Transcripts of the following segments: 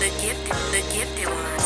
The gifted, the gift gifted ones.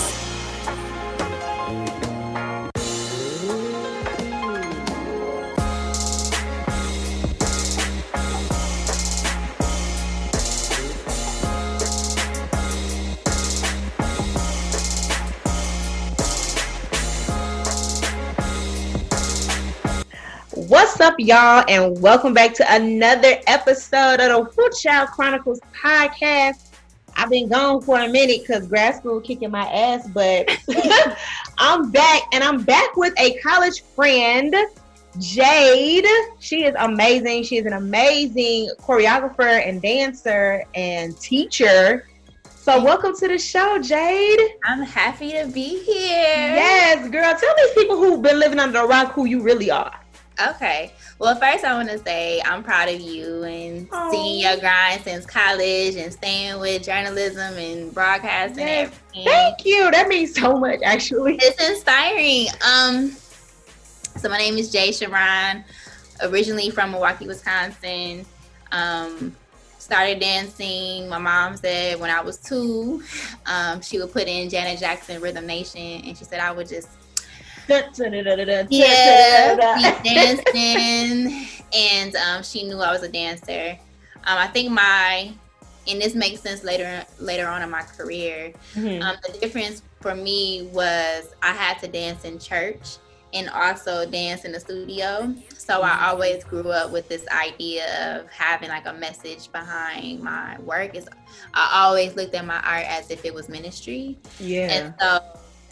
Up, y'all, and welcome back to another episode of the Who Child Chronicles podcast. I've been gone for a minute because grad school kicking my ass, but I'm back, and I'm back with a college friend, Jade. She is amazing. She is an amazing choreographer and dancer and teacher. So, welcome to the show, Jade. I'm happy to be here. Yes, girl. Tell these people who've been living under a rock who you really are. Okay. Well, first I want to say I'm proud of you and Aw. seeing your grind since college and staying with journalism and broadcasting Yes. and. Thank you. That means so much, actually. It's inspiring. Um, so my name is Jay Charon, originally from Milwaukee, Wisconsin. Um, started dancing. My mom said when I was two, um, she would put in Janet Jackson Rhythm Nation, and she said I would just yeah, dancing, and um, she knew I was a dancer. Um, I think my, and this makes sense later later on in my career. Mhm. Um, the difference for me was I had to dance in church and also dance in the studio. So I always grew up with this idea of having like a message behind my work. Is I always looked at my art as if it was ministry. Yeah. And so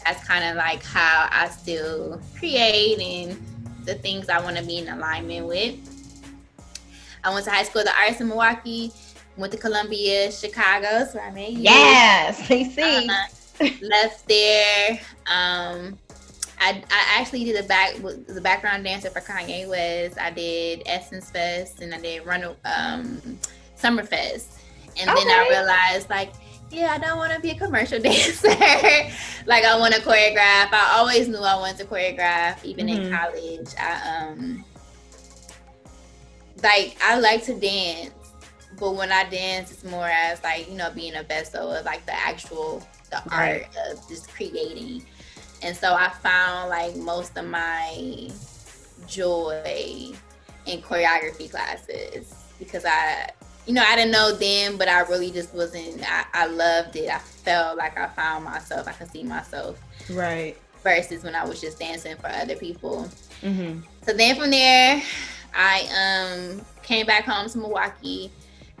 that's kind of like how I still create and the things I want to be in alignment with. I went to high school, the arts in Milwaukee, went to Columbia, Chicago, so I you. Yes, CC. Uh, left there. Um, I, I actually did a back the background dancer for Kanye West. I did Essence Fest and I did Run um, Summerfest, and then I realized like. Yeah, I don't want to be a commercial dancer. like I want to choreograph. I always knew I wanted to choreograph, even in Mhm. college. I um like I like to dance, but when I dance, it's more as like you know being a vessel of like the actual the Right. art of just creating. And so I found like most of my joy in choreography classes because I, you know, I didn't know then, but I really just wasn't. I, I loved it. I felt like I found myself. I could see myself Right. versus when I was just dancing for other people. Mm-hmm. So then from there, I um came back home to Milwaukee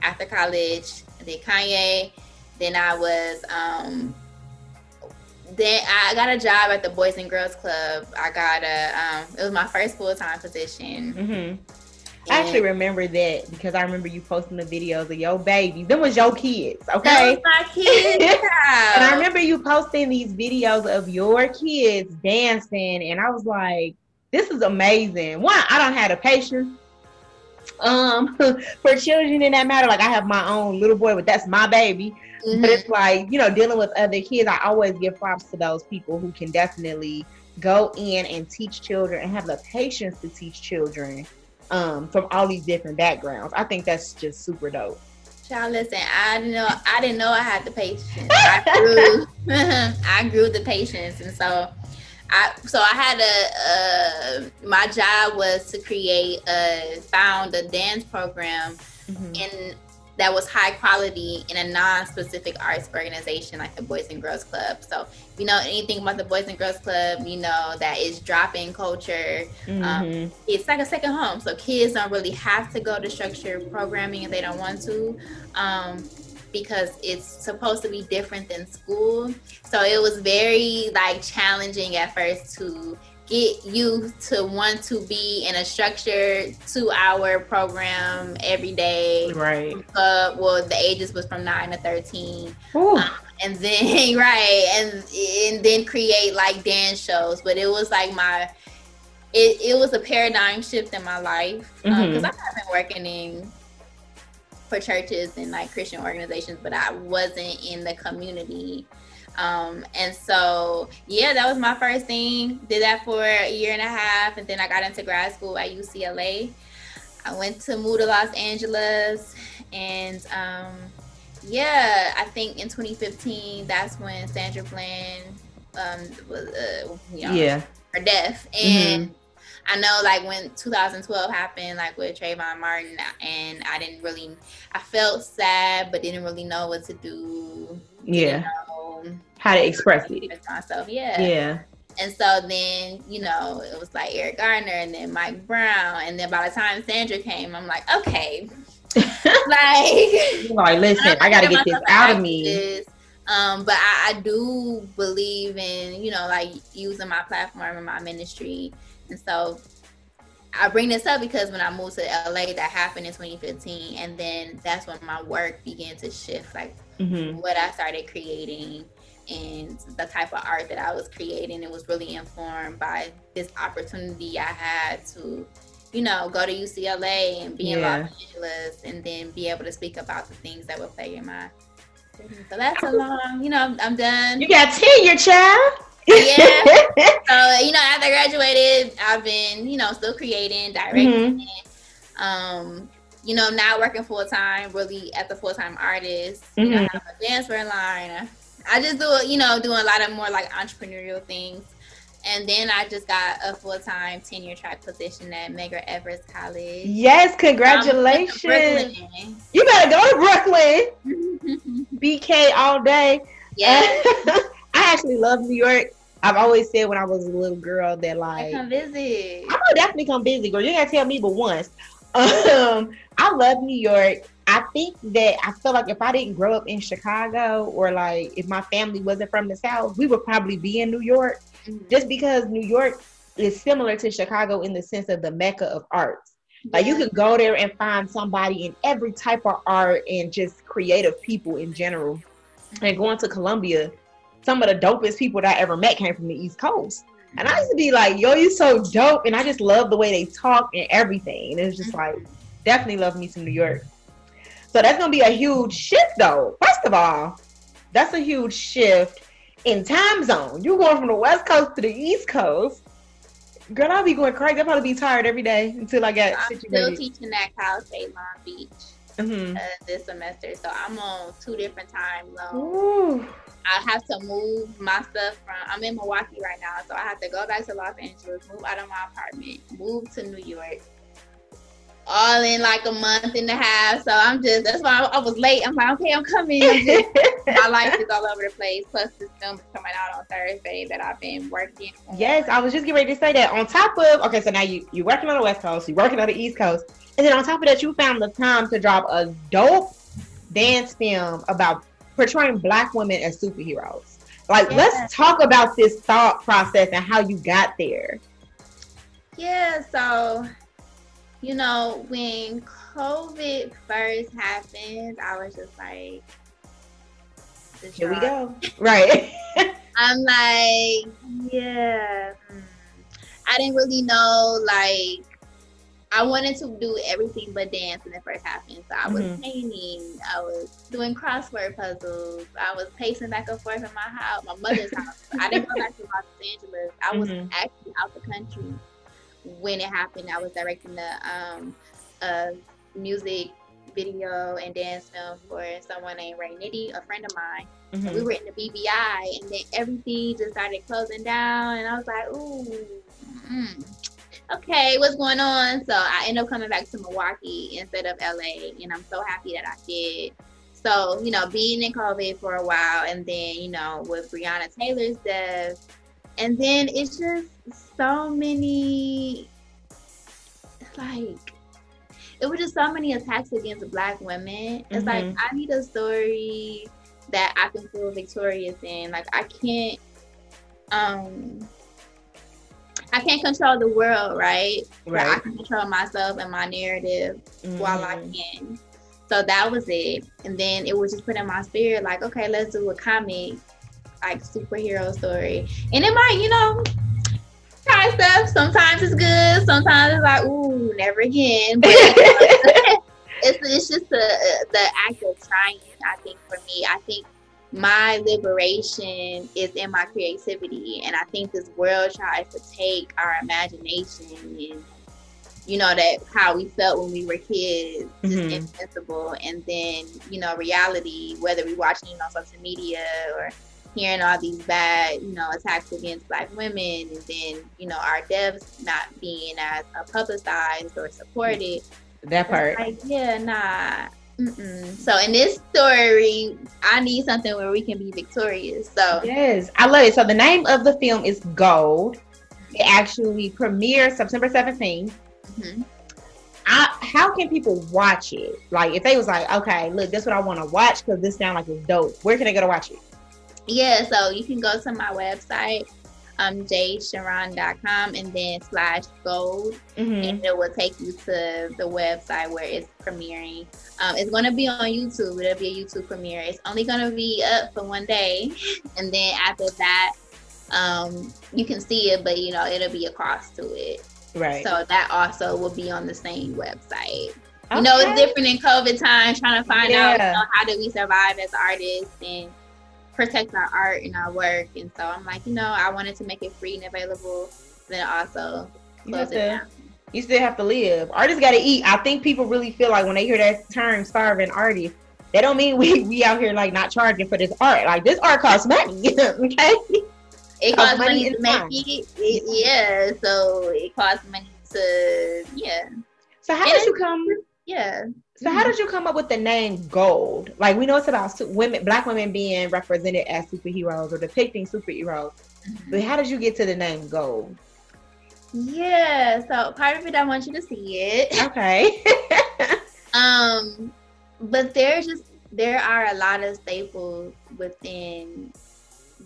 after college. I did Kanye. Then I was um then I got a job at the Boys and Girls Club. I got a um it was my first full time position. Mm-hmm. I actually remember that because I remember you posting the videos of your babies. Them was your kids, okay? my kid. And I remember you posting these videos of your kids dancing, and I was like, "This is amazing." One, I don't have the patience um for children in that matter. Like I have my own little boy, but that's my baby. Mhm. But it's like, you know, dealing with other kids, I always give props to those people who can definitely go in and teach children and have the patience to teach children um, from all these different backgrounds. I think that's just super dope. Child, listen, I didn't know I didn't know I had the patience. I grew I grew the patience and so I so I had a uh my job was to create a found a dance program Mhm. in that was high quality in a non-specific arts organization like the Boys and Girls Club. So if you know anything about the Boys and Girls Club, you know that it's drop-in culture Mhm. it's like a second home. So kids don't really have to go to structured programming if they don't want to, um, because it's supposed to be different than school. So it was very like challenging at first to get you to want to be in a structured two-hour program every day. Right. Uh, well, the ages was from nine to thirteen Ooh. and then right and and then create like dance shows but it was like my it, it was a paradigm shift in my life because Mhm. i have been working in for churches and like christian organizations but i wasn't in the community um and so yeah that was my first thing did that for a year and a half and then i got into grad school at ucla I went to move to Los Angeles, and um, yeah, I think in 2015 that's when Sandra Bland um, was, uh, you know, Yeah. her death, and I know like when 2012 happened, like with Trayvon Martin, and I didn't really, I felt sad, but didn't really know what to do. Yeah. Didn't know How to express it. express myself, yeah. Yeah. And so then, you know, it was like Eric Garner and then Mike Brown. And then by the time Sandra came, I'm like, okay. like, like, listen, I gotta get this out of me. Um, but I, I do believe in, you know, like using my platform and my ministry. And so I bring this up because when I moved to LA, that happened in 2015. And then that's when my work began to shift. Like, hmm what I started creating and the type of art that I was creating. It was really informed by this opportunity I had to, you know, go to UCLA and be in Los Angeles and then be able to speak about the things that were plaguing my. So that's a long, you know, I'm done. You got tenure, child. Yeah. So, you know, after I graduated, I've been, you know, still creating, directing, Mm-hmm. um, you know, not working full time, really as a full time artist. You know, Mhm. I have a dancer line. I just do, you know, doing a lot of more like entrepreneurial things. And then I just got a full time tenure track position at Medgar Evers College. yes, congratulations. You better go to Brooklyn. BK all day. yeah, I actually love New York. I've always said when I was a little girl that I like come visit. I'm gonna definitely come visit, girl. You gotta tell me but once. Um, I love New York. I think that I feel like if I didn't grow up in Chicago or like if my family wasn't from the South, we would probably be in New York Mhm. just because New York is similar to Chicago in the sense of the mecca of arts. Like you Yeah. could go there and find somebody in every type of art and just creative people in general. And going to Columbia, some of the dopest people that I ever met came from the East Coast. And I used to be like, yo, you so dope. And I just love the way they talk and everything. And it's just like, definitely love me some New York. So that's gonna be a huge shift though. First of all, that's a huge shift in time zone. You're going from the west coast to the east coast. Girl, I'll be going crazy. I'll probably be tired every day until I get I'm still situated. teaching at Cal State Long Beach Mhm. uh, this semester, so I'm on two different time zones. Ooh. I have to move my stuff from. I'm in Milwaukee right now, so I have to go back to Los Angeles, move out of my apartment, move to New York, all in like a month and a half. So I'm just. That's why I, I was late. I'm like, okay, I'm coming. I'm just- my life is all over the place. Plus, this film is coming out on Thursday that I've been working. on. Yes, I was just getting ready to say that. On top of okay, so now you you're working on the West Coast, you're working on the East Coast, and then on top of that, you found the time to drop a dope dance film about portraying Black women as superheroes. Like, Yeah. let's talk about this thought process and how you got there. Yeah, so you know, when COVID first happened, I was just like, Here we go. Right. I'm like, yeah. mm. I didn't really know, like, I wanted to do everything but dance when it first happened. So I was Mhm. painting, I was doing crossword puzzles, I was pacing back and forth in my house, my mother's house. I didn't go back to Los Angeles. I was Mhm. actually out the country when it happened. I was directing the um, a music video and dance film for someone named Ray Nitty, a friend of mine Mhm. we were in the BBI, and then everything just started closing down, and I was like, ooh, mm, okay, what's going on? So I ended up coming back to Milwaukee instead of LA, and I'm so happy that I did. So you know, being in COVID for a while, and then you know with Breonna Taylor's death, and then it's just so many, like. It was just so many attacks against black women. It's like Mhm. I need a story that I can feel victorious in. Like I can't um I can't control the world, right? But I can control myself and my narrative while I Mhm. can. So that was it. And then it was just put in my spirit, like, okay, let's do a comic, like superhero story. And it might, you know, try stuff. Sometimes it's good. Sometimes it's like, ooh, never again. But it's it's just the the act of trying. I think for me, I think my liberation is in my creativity, and I think this world tries to take our imagination and you know that how we felt when we were kids, just Mhm. invincible, and then you know reality, whether we watching it on social media or hearing all these bad, you know, attacks against black women, and then you know our devs not being as uh, publicized or supported. That part. Like, yeah, nah. Mm-mm. So in this story, I need something where we can be victorious. So Yes, I love it. So the name of the film is Gold. It actually premieres September 17th. mhm. I, how can people watch it? Like, if they was like, okay, look, this is what I want to watch because this sound like it's dope. Where can they go to watch it? Yeah, so you can go to my website, um, jadecharon.com and then slash gold. Mm-hmm. and it will take you to the website where it's premiering. Um, it's going to be on YouTube. It'll be a YouTube premiere. It's only going to be up for one day, and then after that, um, you can see it, but you know it'll be across to it. Right. So that also will be on the same website. You know, it's different in COVID time, trying to find out you know, how do we survive as artists and protect our art and our work. And so I'm like, you know, I wanted to make it free and available, then also You close it to- down. You still have to live. Artists got to eat. I think people really feel like when they hear that term starving artist, they don't mean we, we out here like not charging for this art. Like this art costs money. okay. It Costs costs money money to make it. Yeah, so it costs money to yeah, So how And did you come? yeah. So how did you come up with the name Gold? Like we know it's about women, black women being represented as superheroes or depicting superheroes. Mhm. But how did you get to the name Gold? Yeah, so part of it I want you to see it. Okay. Um, but there's just there are a lot of staples within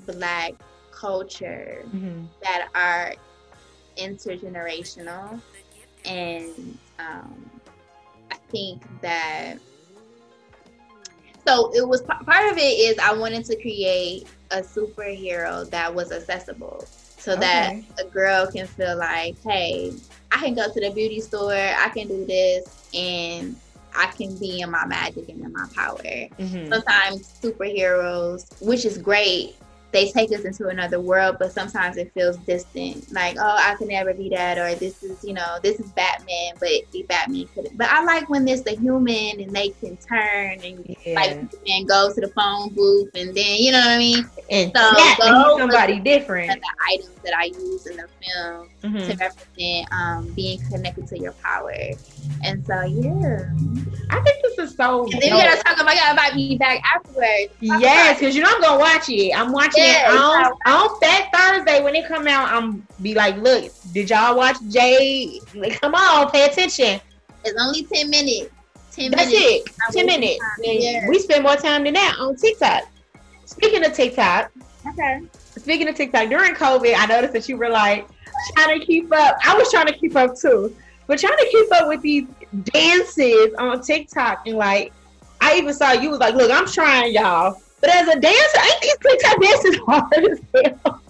black culture Mhm. that are intergenerational and um, think that so it was part of it is i wanted to create a superhero that was accessible so that a girl can feel like hey i can go to the beauty store i can do this and i can be in my magic and in my power Mhm. sometimes superheroes, which is great, they take us into another world, but sometimes it feels distant. Like, oh, I can never be that, or this is, you know, this is Batman, but the Batman couldn't. But I like when there's the human and they can turn and Yeah. like Superman goes to the phone booth and then, you know what I mean? and so and Gold somebody And different. the items that I use in the film Mhm. to represent um, being connected to your power. And so, yeah. I think this is so. And then we gotta talk about, y'all about me back afterwards. Talk Yes, because you know I'm gonna watch it. I'm watching Yeah, it on, on Fat Thursday when it come out. I'm be like, look, did y'all watch Jay? Like, come on, pay attention. It's only 10 minutes. 10 That's minutes. it. Ten minutes. Yeah. We spend more time than that on TikTok. Speaking of TikTok, Okay. speaking of TikTok, during COVID, I noticed that you were like trying to keep up. I was trying to keep up too, but trying to keep up with these dances on TikTok and like, I even saw you was like, look, I'm trying, y'all. But as a dancer, ain't these TikTok dances hard as hell?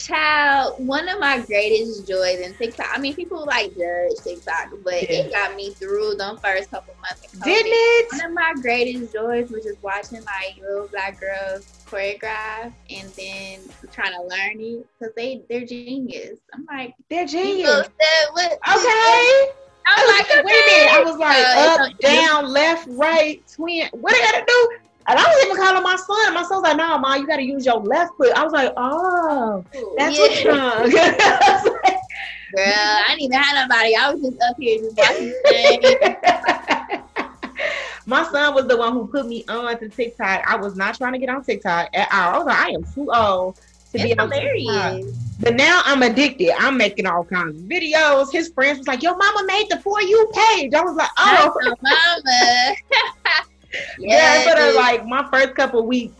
Child, one of my greatest joys in TikTok. I mean, people like judge TikTok, but Yeah. it got me through the first couple months. Didn't it? One of my greatest joys was just watching like little black girls choreograph and then trying to learn it because they they're genius. I'm like, They're genius. what? Okay. I I'm was like, like, wait a minute. I was like, Uh, up, down, left, right, twin. What I gotta do? And I was even calling my son. My son's like, no, mom, you gotta use your left foot. I was like, oh, that's yeah. what's wrong. Like, Girl, I didn't even have nobody. I was just up here just watching. My son was the one who put me on to TikTok. I was not trying to get on TikTok at all. I was like, I am too old to be It's on TikTok. But now I'm addicted. I'm making all kinds of videos. His friends was like, "Your mama made the for you page." I was like, "Oh, That's yeah." But like my first couple weeks,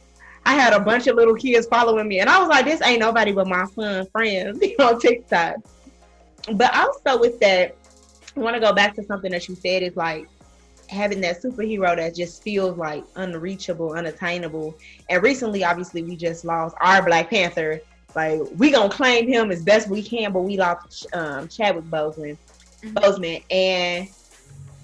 I had a bunch of little kids following me, and I was like, "This ain't nobody but my son friends on TikTok." But also with that, I want to go back to something that you said is like having that superhero that just feels like unreachable, unattainable. And recently, obviously, we just lost our Black Panther. Like we gonna claim him as best we can, but we lost um, Chadwick Boseman, Mhm. Boseman, and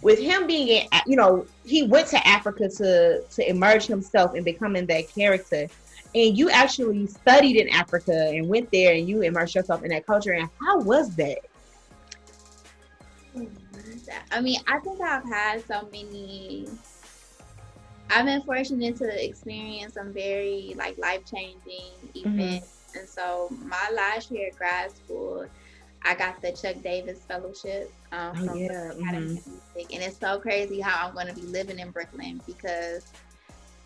with him being in, you know, he went to Africa to to emerge himself and becoming that character. And you actually studied in Africa and went there and you immersed yourself in that culture. And how was that? I mean, I think I've had so many. I've been fortunate to experience some very like life changing events, mm-hmm. and so my last year at grad school, I got the Chuck Davis Fellowship um, oh, from yeah. Academy mm-hmm. Music, and it's so crazy how I'm going to be living in Brooklyn because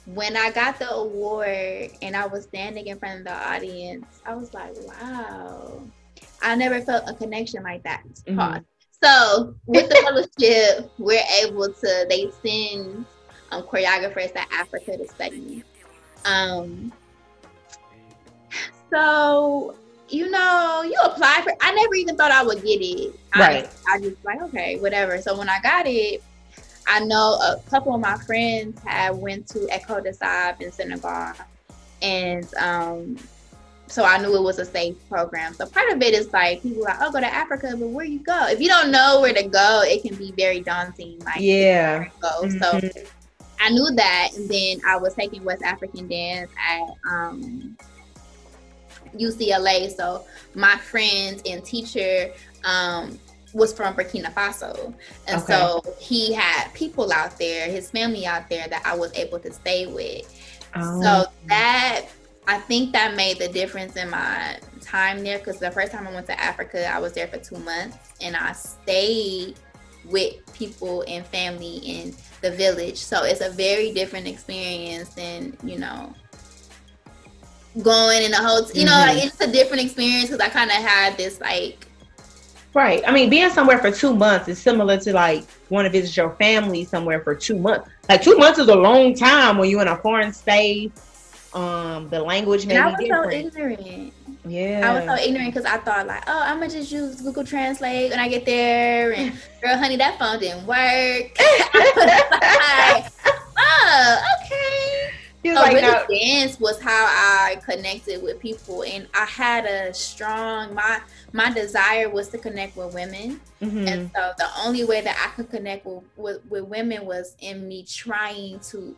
when I got the award and I was standing in front of the audience, I was like, wow. I never felt a connection like that. Mm-hmm. So with the fellowship, we're able to they send um, choreographers to Africa to study. Um, so you know, you apply for. I never even thought I would get it. Right. I, I just like okay, whatever. So when I got it, I know a couple of my friends had went to École des Sables in Senegal, and um, so I knew it was a safe program. So part of it is like people like, oh, go to Africa, but where you go? If you don't know where to go, it can be very daunting. Like, yeah. Go. Mm-hmm. So I knew that, and then I was taking West African dance at um, UCLA. So my friend and teacher um, was from Burkina Faso. And okay. so he had people out there, his family out there that I was able to stay with. Oh. So that I think that made the difference in my time there because the first time I went to Africa, I was there for two months and I stayed with people and family in the village. So it's a very different experience than, you know, going in a hotel. You know, mm-hmm. like it's a different experience because I kind of had this like. Right. I mean, being somewhere for two months is similar to like going to visit your family somewhere for two months. Like two months is a long time when you're in a foreign state. Um, the language may and be different. So ignorant. Yeah. I was so ignorant because I thought like, oh, I'm gonna just use Google Translate when I get there. And girl, honey, that phone didn't work. like, oh, okay. So like, really, no. dance was how I connected with people, and I had a strong my my desire was to connect with women, mm-hmm. and so the only way that I could connect with, with, with women was in me trying to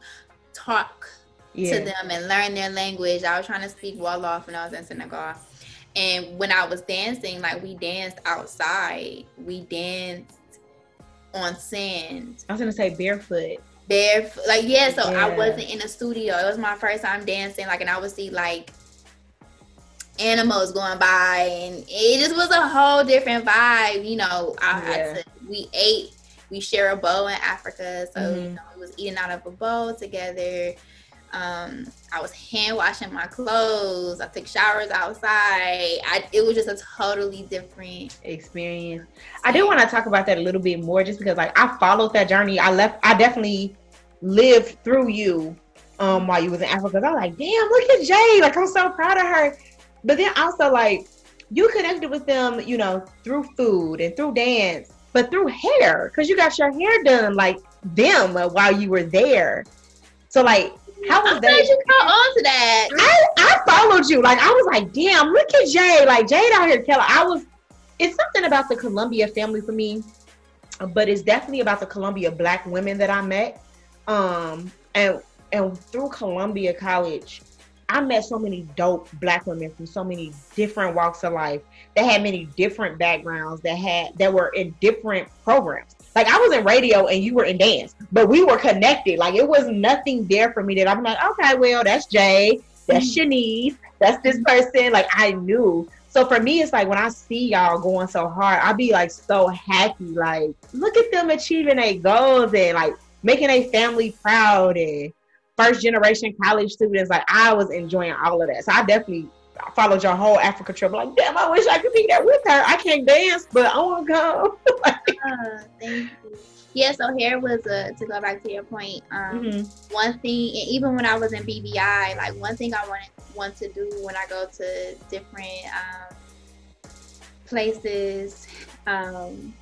talk yeah. to them and learn their language. I was trying to speak Wolof when I was in Senegal, and when I was dancing, like we danced outside, we danced on sand. I was gonna say barefoot Like yeah, so yeah. I wasn't in a studio. It was my first time dancing. Like, and I would see like animals going by, and it just was a whole different vibe. You know, I yeah. had to. We ate. We share a bowl in Africa, so mm-hmm. you know, we was eating out of a bowl together. Um, I was hand washing my clothes. I took showers outside. I, it was just a totally different experience. I do want to talk about that a little bit more, just because like I followed that journey. I left. I definitely lived through you um while you was in Africa. I was like, damn, look at Jay. Like I'm so proud of her. But then also like you connected with them, you know, through food and through dance, but through hair, because you got your hair done like them while you were there. So like how was I'm that? you caught on to that. I, I followed you. Like I was like, damn, look at Jay. Like Jade out here killing. I was it's something about the Columbia family for me, but it's definitely about the Columbia black women that I met. Um and and through Columbia College, I met so many dope black women from so many different walks of life that had many different backgrounds that had that were in different programs. Like I was in radio and you were in dance, but we were connected. Like it was nothing there for me that I'm like, okay, well, that's Jay, that's mm-hmm. Shanice, that's this person. Like I knew. So for me, it's like when I see y'all going so hard, I be like so happy. Like, look at them achieving their goals and like making a family proud and first generation college students. Like I was enjoying all of that. So I definitely followed your whole Africa trip. Like, damn, I wish I could be there with her. I can't dance, but I want to go. uh, thank you. Yeah, so hair was a uh, to go back to your point. Um, mm-hmm. One thing, and even when I was in BBI, like one thing I wanted want to do when I go to different um, places, um,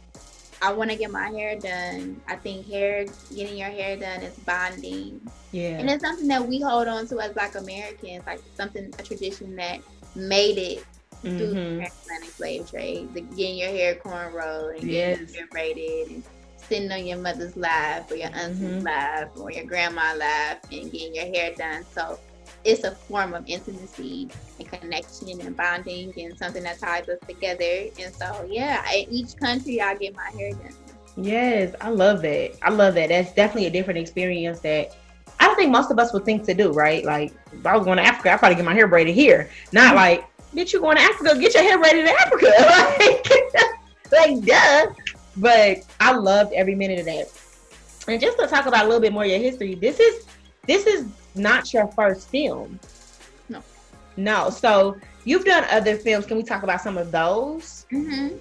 I want to get my hair done. I think hair, getting your hair done is bonding. Yeah. And it's something that we hold on to as Black Americans, like something, a tradition that made it mm-hmm. through the transatlantic slave trade. The, getting your hair cornrowed and yes. getting your hair braided and sitting on your mother's lap or your aunt's mm-hmm. lap or your grandma's lap and getting your hair done. So it's a form of intimacy and connection and bonding and something that ties us together. And so, yeah, in each country, I get my hair done. Yes, I love that. I love that. That's definitely a different experience that I don't think most of us would think to do, right? Like if I was going to Africa, I'd probably get my hair braided here. Not mm-hmm. like, bitch, you going to Africa, get your hair braided in Africa. like, like duh. But I loved every minute of that. And just to talk about a little bit more of your history, this is this is not your first film. No. No. So you've done other films. Can we talk about some of those? Mm-hmm.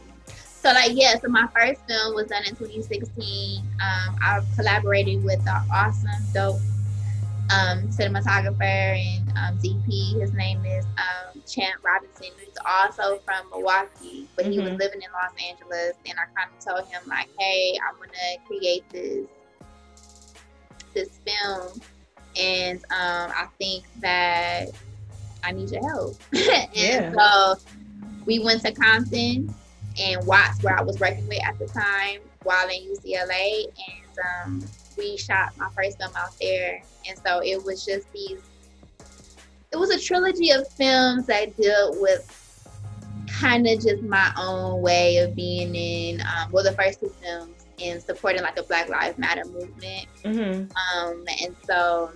So like yeah, so my first film was done in 2016. Um, I collaborated with an awesome, dope um, cinematographer and um, DP. His name is um, Champ Robinson. He's also from Milwaukee, but he was Mhm. living in Los Angeles. And I kind of told him like, hey, I'm gonna create this this film, and um, I think that I need your help. and Yeah. so we went to Compton and Watts, where I was working with at the time, while in UCLA, and um, we shot my first film out there. And so it was just these. It was a trilogy of films that dealt with kind of just my own way of being in. Um, well, the first two films in supporting like the Black Lives Matter movement. Mm-hmm. Um, and so,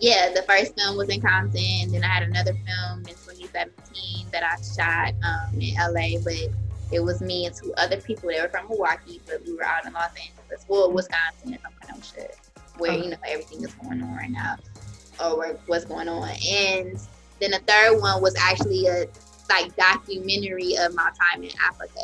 yeah, the first film was in Compton. Then I had another film in 2017 that I shot um, in LA, but it was me and two other people. They were from Milwaukee, but we were out in Los Angeles, well, Wisconsin, if I'm shit, where you know everything is going on right now, or what's going on. And then the third one was actually a like documentary of my time in Africa.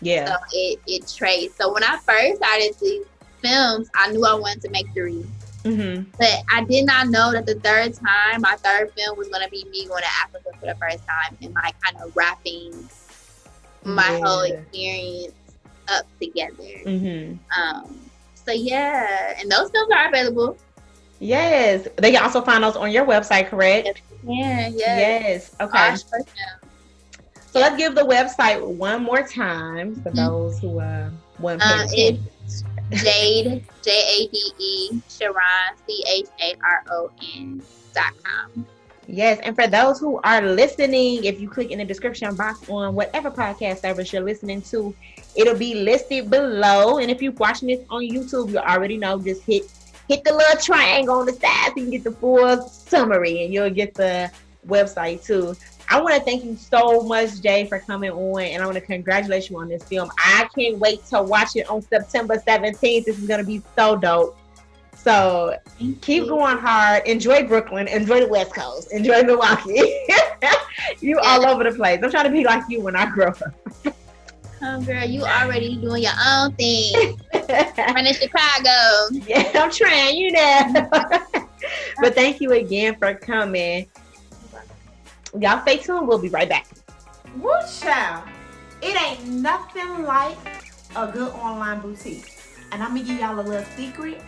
Yeah. So it it traced. So when I first started these films, I knew I wanted to make three. Mm-hmm. But I did not know that the third time, my third film was gonna be me going to Africa for the first time and like kind of wrapping my whole experience up together. Mm-hmm. Um so yeah, and those films are available. Yes. They can also find those on your website, correct? Yeah, yeah. Yes. Okay. Osh first film. So let's give the website one more time for those who uh want to Uh, it's Jade J A D E Charon C H A R O N dot com. Yes, and for those who are listening, if you click in the description box on whatever podcast service you're listening to, it'll be listed below. And if you're watching this on YouTube, you already know just hit hit the little triangle on the side so you can get the full summary and you'll get the website too. I want to thank you so much, Jay, for coming on, and I want to congratulate you on this film. I can't wait to watch it on September 17th. This is gonna be so dope. So keep going hard. Enjoy Brooklyn. Enjoy the West Coast. Enjoy Milwaukee. you all over the place. I'm trying to be like you when I grow up. Oh girl, you already doing your own thing. Running Chicago. yeah, I'm trying, you know. but thank you again for coming. Y'all stay tuned. We'll be right back. Woo child. It ain't nothing like a good online boutique. And I'm gonna give y'all a little secret.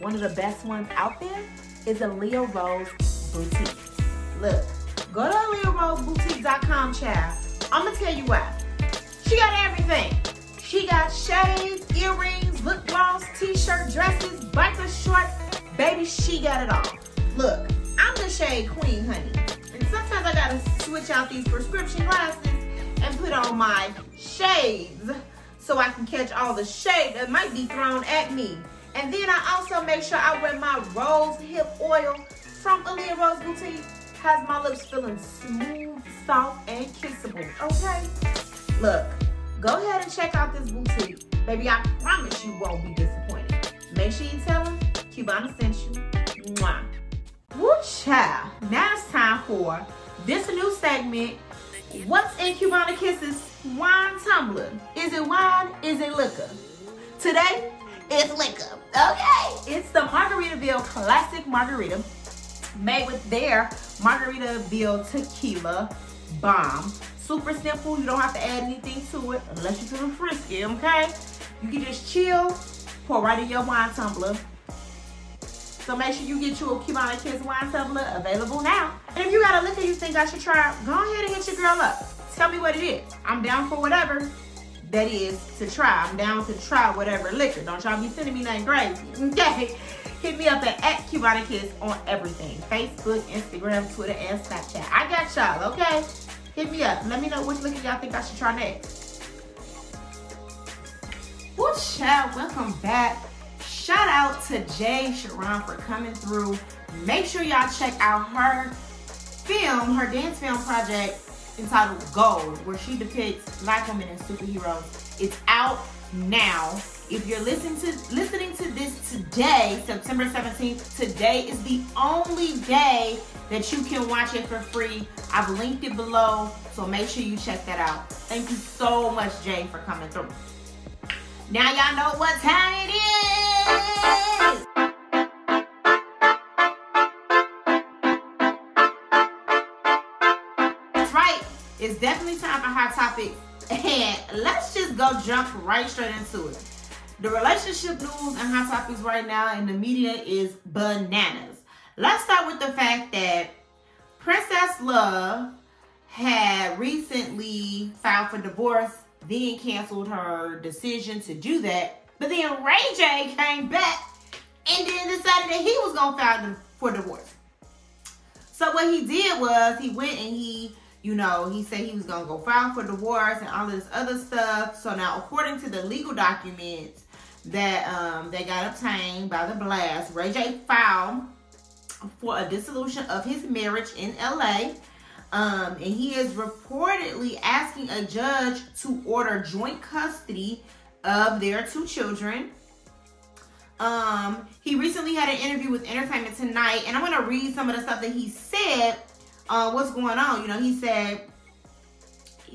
One of the best ones out there is a Leo Rose boutique. Look, go to leoroseboutique.com, child. I'm gonna tell you why. She got everything. She got shades, earrings, lip gloss, t-shirt, dresses, biker shorts. Baby, she got it all. Look, I'm the shade queen, honey. And sometimes I gotta switch out these prescription glasses and put on my shades so I can catch all the shade that might be thrown at me. And then I also make sure I wear my rose hip oil from Aaliyah Rose Boutique. Has my lips feeling smooth, soft, and kissable. Okay? Look, go ahead and check out this boutique. Baby, I promise you won't be disappointed. Make sure you tell them Cubana sent you. Mwah. Woo child. Now it's time for this new segment. What's in Cubana Kisses wine tumbler? Is it wine? Is it liquor? Today, it's liquor. Okay. It's the Margaritaville Classic Margarita made with their Margaritaville Tequila Bomb. Super simple. You don't have to add anything to it unless you're feeling frisky, okay? You can just chill, pour right in your wine tumbler. So make sure you get you a Cubana Kids wine tumbler available now. And if you got a liquor you think I should try, go ahead and hit your girl up. Tell me what it is. I'm down for whatever that is to try. I'm down to try whatever liquor. Don't y'all be sending me nothing crazy. Okay. Hit me up at, at Cubana Kids on everything. Facebook, Instagram, Twitter, and Snapchat. I got y'all, okay? Hit me up. Let me know which liquor y'all think I should try next. Woo child, welcome back. Shout out to Jay Charon for coming through. Make sure y'all check out her film, her dance film project entitled Gold, where she depicts black women as superheroes. It's out now. If you're listening to listening to this today, September 17th, today is the only day that you can watch it for free. I've linked it below, so make sure you check that out. Thank you so much, Jay, for coming through. Now y'all know what time it is. That's right. It's definitely time for hot topics. And let's just go jump right straight into it. The relationship news and hot topics right now in the media is bananas. Let's start with the fact that Princess Love had recently filed for divorce, then canceled her decision to do that. But then Ray J came back and then decided that he was gonna file for divorce. So what he did was he went and he, you know, he said he was gonna go file for divorce and all this other stuff. So now, according to the legal documents that um they got obtained by the blast, Ray J filed for a dissolution of his marriage in LA. Um, and he is reportedly asking a judge to order joint custody of their two children. Um, he recently had an interview with Entertainment Tonight, and I'm gonna read some of the stuff that he said. Uh, what's going on? You know, he said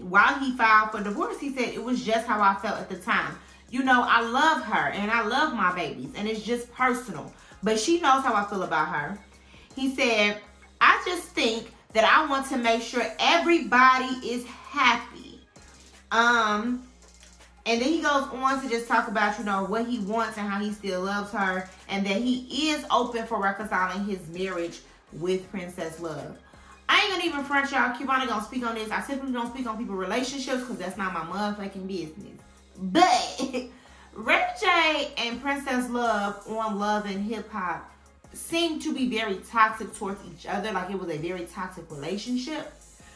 while he filed for divorce, he said it was just how I felt at the time. You know, I love her and I love my babies, and it's just personal. But she knows how I feel about her. He said, I just think that I want to make sure everybody is happy. Um, and then he goes on to just talk about, you know, what he wants and how he still loves her, and that he is open for reconciling his marriage with Princess Love. I ain't gonna even front y'all. Cubana gonna speak on this. I typically don't speak on people relationships because that's not my motherfucking business. But Ray J and Princess Love on Love and Hip Hop seemed to be very toxic towards each other. Like it was a very toxic relationship.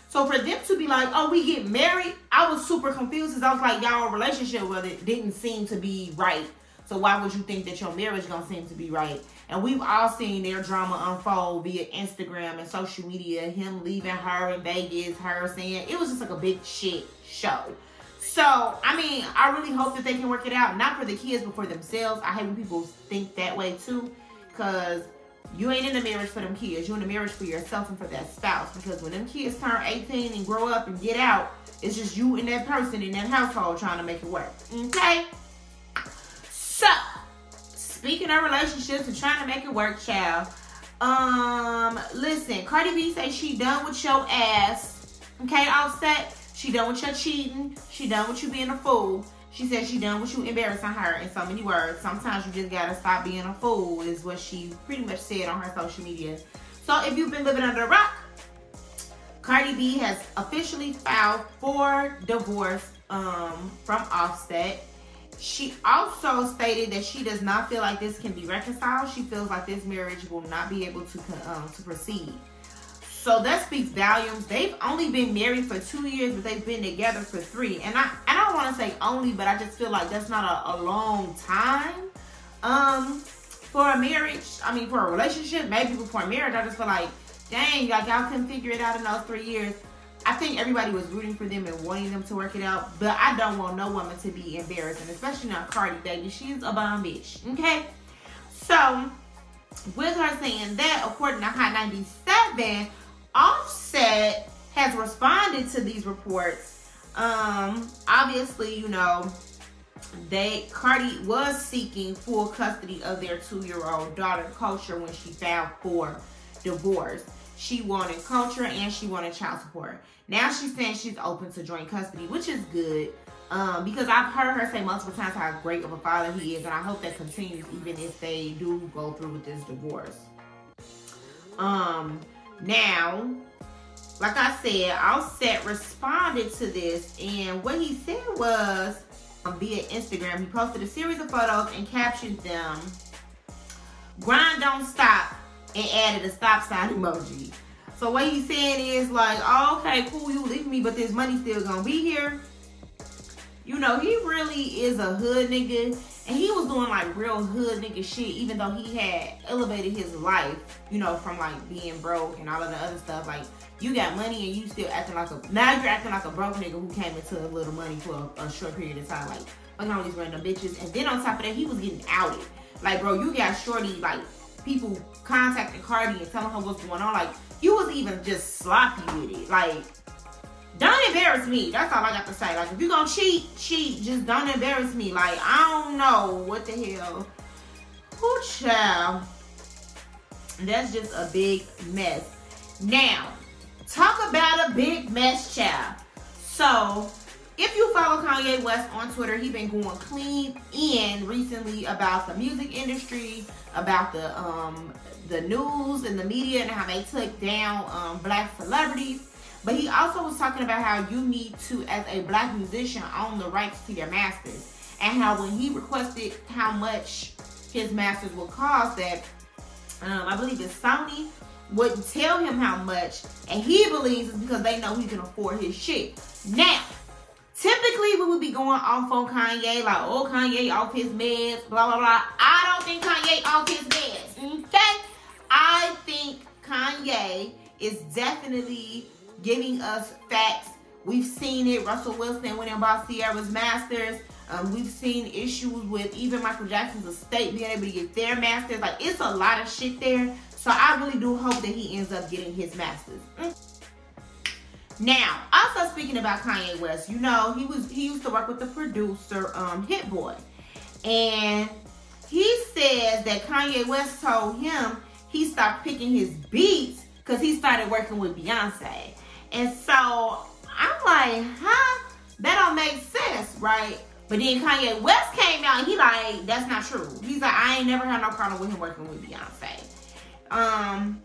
So for them to be like, oh, we get married, I was super confused because I was like, y'all relationship well, it didn't seem to be right. So why would you think that your marriage gonna seem to be right? And we've all seen their drama unfold via Instagram and social media. Him leaving her in Vegas, her saying it was just like a big shit show. So I mean, I really hope that they can work it out, not for the kids, but for themselves. I hate when people think that way too, because you ain't in the marriage for them kids. You're in the marriage for yourself and for that spouse. Because when them kids turn 18 and grow up and get out, it's just you and that person in that household trying to make it work. Okay? So, speaking of relationships and trying to make it work, child. Um, listen, Cardi B say she done with your ass. Okay, Offset? She done with your cheating. She done with you being a fool. She said she done with you embarrassing her in so many words. Sometimes you just gotta stop being a fool, is what she pretty much said on her social media. So if you've been living under a rock, Cardi B has officially filed for divorce um, from Offset. She also stated that she does not feel like this can be reconciled. She feels like this marriage will not be able to um, to proceed. So that speaks volumes. They've only been married for two years, but they've been together for three. And I, I don't want to say only, but I just feel like that's not a, a long time um, for a marriage. I mean, for a relationship, maybe before marriage. I just feel like, dang, like y'all couldn't figure it out in those three years. I think everybody was rooting for them and wanting them to work it out, but I don't want no woman to be embarrassed, and especially not Cardi, baby. She's a bomb bitch. Okay, so with her saying that, according to Hot 97, Offset has responded to these reports. Um, obviously, you know, they Cardi was seeking full custody of their two-year-old daughter, Culture, when she filed for divorce. She wanted Culture and she wanted child support. Now she's saying she's open to joint custody, which is good. Um, because I've heard her say multiple times how great of a father he is, and I hope that continues even if they do go through with this divorce. Um, now, like I said, Offset responded to this, and what he said was um, via Instagram, he posted a series of photos and captioned them "Grind don't stop" and added a stop sign emoji. So what he's saying is like, oh, okay, cool, you leave me, but this money still gonna be here. you know, he really is a hood nigga. And he was doing like real hood nigga shit, even though he had elevated his life, you know, from like being broke and all of the other stuff. Like, you got money and you still acting like a, now you're acting like a broke nigga who came into a little money for a, a short period of time. Like, fucking all these random bitches. And then on top of that, he was getting outed. Like, bro, you got Shorty, like, people contacting Cardi and telling her what's going on. Like, you was even just sloppy with it. Like, don't embarrass me. That's all I got to say. Like, if you gonna cheat, cheat. Just don't embarrass me. Like, I don't know what the hell. Who child? That's just a big mess. Now, talk about a big mess, child. So, if you follow Kanye West on Twitter, he been going clean in recently about the music industry, about the um the news and the media and how they took down um, black celebrities. But he also was talking about how you need to, as a black musician, own the rights to your masters. And how when he requested how much his masters would cost, that um, I believe it's Sony wouldn't tell him how much. And he believes it's because they know he can afford his shit. Now, typically we would be going off on Kanye, like, oh, Kanye off his meds, blah, blah, blah. I don't think Kanye off his meds, okay? I think Kanye is definitely giving us facts. We've seen it. Russell Wilson went and bought Ciara's Masters. Um, we've seen issues with even Michael Jackson's estate being able to get their masters. Like it's a lot of shit there. So I really do hope that he ends up getting his masters. Mm. Now, also speaking about Kanye West, you know he was he used to work with the producer um, Hit Boy, and he says that Kanye West told him he stopped picking his beats because he started working with Beyonce. And so I'm like, huh? That don't make sense, right? But then Kanye West came out and he like, that's not true. He's like, I ain't never had no problem with him working with Beyonce. Um,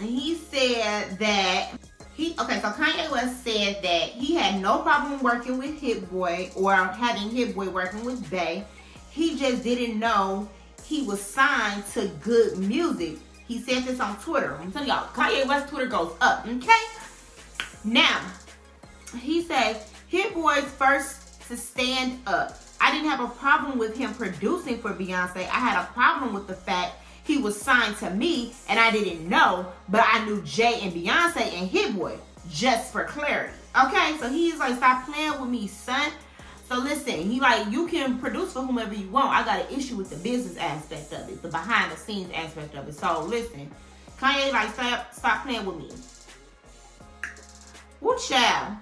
he said that he okay, so Kanye West said that he had no problem working with Hit Boy or having Hit Boy working with Bey. He just didn't know he was signed to G.O.O.D. Music. He said this on Twitter. I'm telling y'all, Kanye West Twitter goes up, okay? Now, he said, Hit Boy's first to stand up. I didn't have a problem with him producing for Beyonce. I had a problem with the fact he was signed to me and I didn't know, but I knew Jay and Beyonce and Hit Boy, just for clarity. Okay, so he's like, stop playing with me, son. So listen, he like, you can produce for whomever you want. I got an issue with the business aspect of it, the behind the scenes aspect of it. So listen, Kanye like, stop, stop playing with me. Woo child.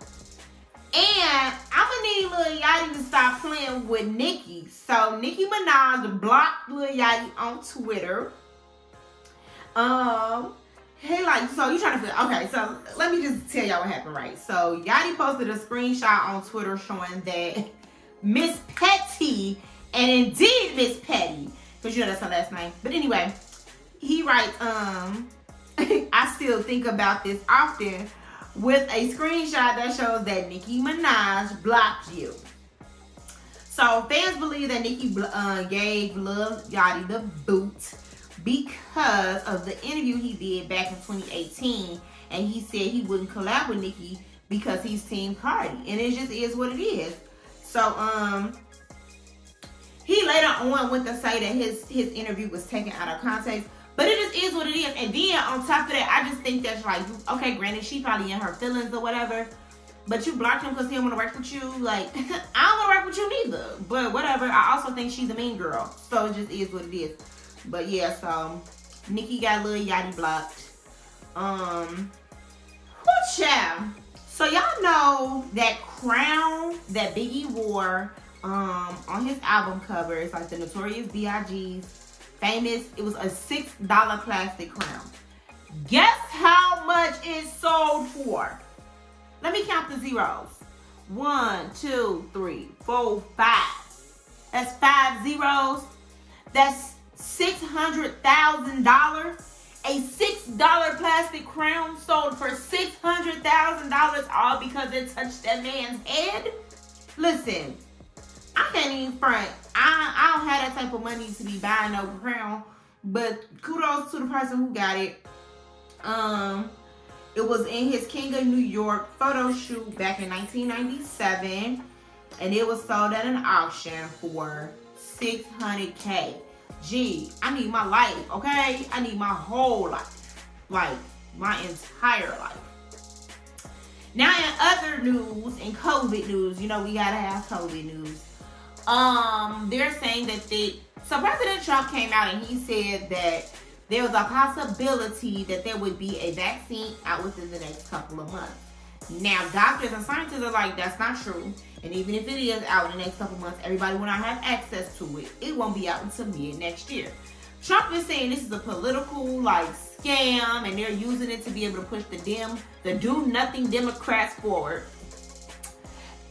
And I'm gonna need Lil Yachty to stop playing with Nicki. So Nicki Minaj blocked Lil Yachty on Twitter. Um, hey, like, so you trying to feel okay? So let me just tell y'all what happened, right? So Yachty posted a screenshot on Twitter showing that Miss Petty, and indeed Miss Petty, because you know that's her last name. But anyway, he writes, um, I still think about this often with a screenshot that shows that Nicki Minaj blocked you. So fans believe that Nicki uh, gave Lil Yachty the boot because of the interview he did back in 2018, and he said he wouldn't collab with Nicki because he's Team Cardi, and it just is what it is. So um, he later on went to say that his his interview was taken out of context. But it just is what it is. And then on top of that, I just think that's like, okay, granted, she probably in her feelings or whatever. But you blocked him because he don't want to work with you. Like, I don't want to work with you neither. But whatever. I also think she's a mean girl. So it just is what it is. But yeah, so Nicki got Lil Yachty blocked. Um, whoo. So y'all know that crown that Biggie wore um on his album cover. It's like the Notorious B.I.G.'s famous. It was a $6 plastic crown. Guess how much it sold for? Let me count the zeros. One, two, three, four, five. That's five zeros. That's $600,000. A $6 plastic crown sold for $600,000 all because it touched that man's head? Listen, I can't even front. I, I don't have that type of money to be buying no crown. But kudos to the person who got it. Um, it was in his King of New York photo shoot back in 1997. and it was sold at an auction for 600k. Gee, I need my life, okay? I need my whole life, like my entire life. Now, in other news, in COVID news, you know we gotta have COVID news. Um, they're saying that they so President Trump came out and he said that there was a possibility that there would be a vaccine out within the next couple of months. Now, doctors and scientists are like, that's not true. And even if it is out in the next couple months, everybody will not have access to it. It won't be out until mid next year. Trump is saying this is a political like scam, and they're using it to be able to push the dem, the do nothing Democrats forward.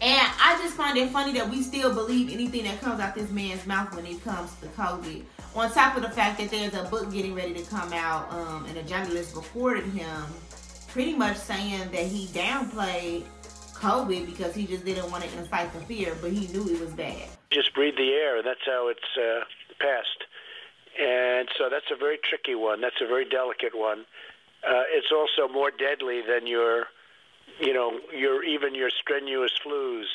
And I just find it funny that we still believe anything that comes out this man's mouth when it comes to COVID. On top of the fact that there's a book getting ready to come out, um, and a journalist reported him pretty much saying that he downplayed COVID because he just didn't want to incite the fear, but he knew it was bad. Just breathe the air. And that's how it's uh, passed. And so that's a very tricky one. That's a very delicate one. Uh, it's also more deadly than your, you know, your even your strenuous flus.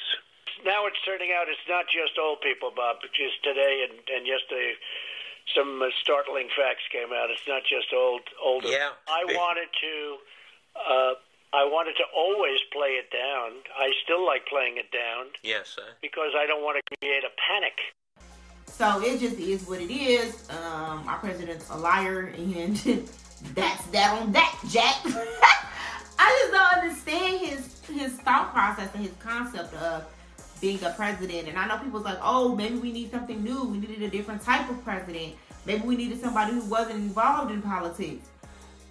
Now it's turning out it's not just old people, Bob. Just today and, and yesterday, some uh, startling facts came out. It's not just old older. Yeah. I wanted to. Uh, I wanted to always play it down. I still like playing it down Yes, sir. because I don't want to create a panic. So it just is what it is. Um, our president's a liar, and that's that on that, Jack. I just don't understand his his thought process and his concept of being a president. And I know people's like, oh, maybe we need something new. We needed a different type of president. Maybe we needed somebody who wasn't involved in politics.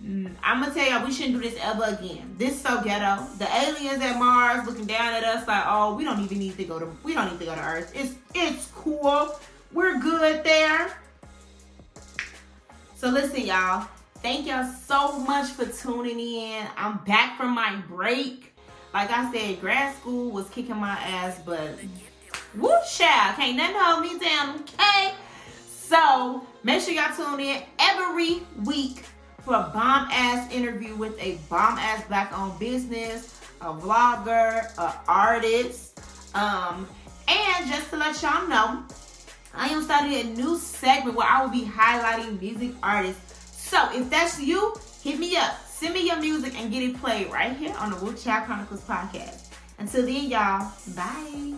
Mm, I'm gonna tell y'all, we shouldn't do this ever again. This is so ghetto. The aliens at Mars looking down at us like, oh, we don't even need to go to, we don't need to go to Earth. It's it's cool. We're good there. So listen, y'all. Thank y'all so much for tuning in. I'm back from my break. Like I said, grad school was kicking my ass, but woo child, can't nothing hold me down, okay? So make sure y'all tune in every week for a bomb ass interview with a bomb ass black owned business, a vlogger, a artist. Um, and just to let y'all know, I am starting a new segment where I will be highlighting music artists. So if that's you, hit me up. Send me your music and get it played right here on the Woo Child Chronicles podcast. Until then, y'all, bye.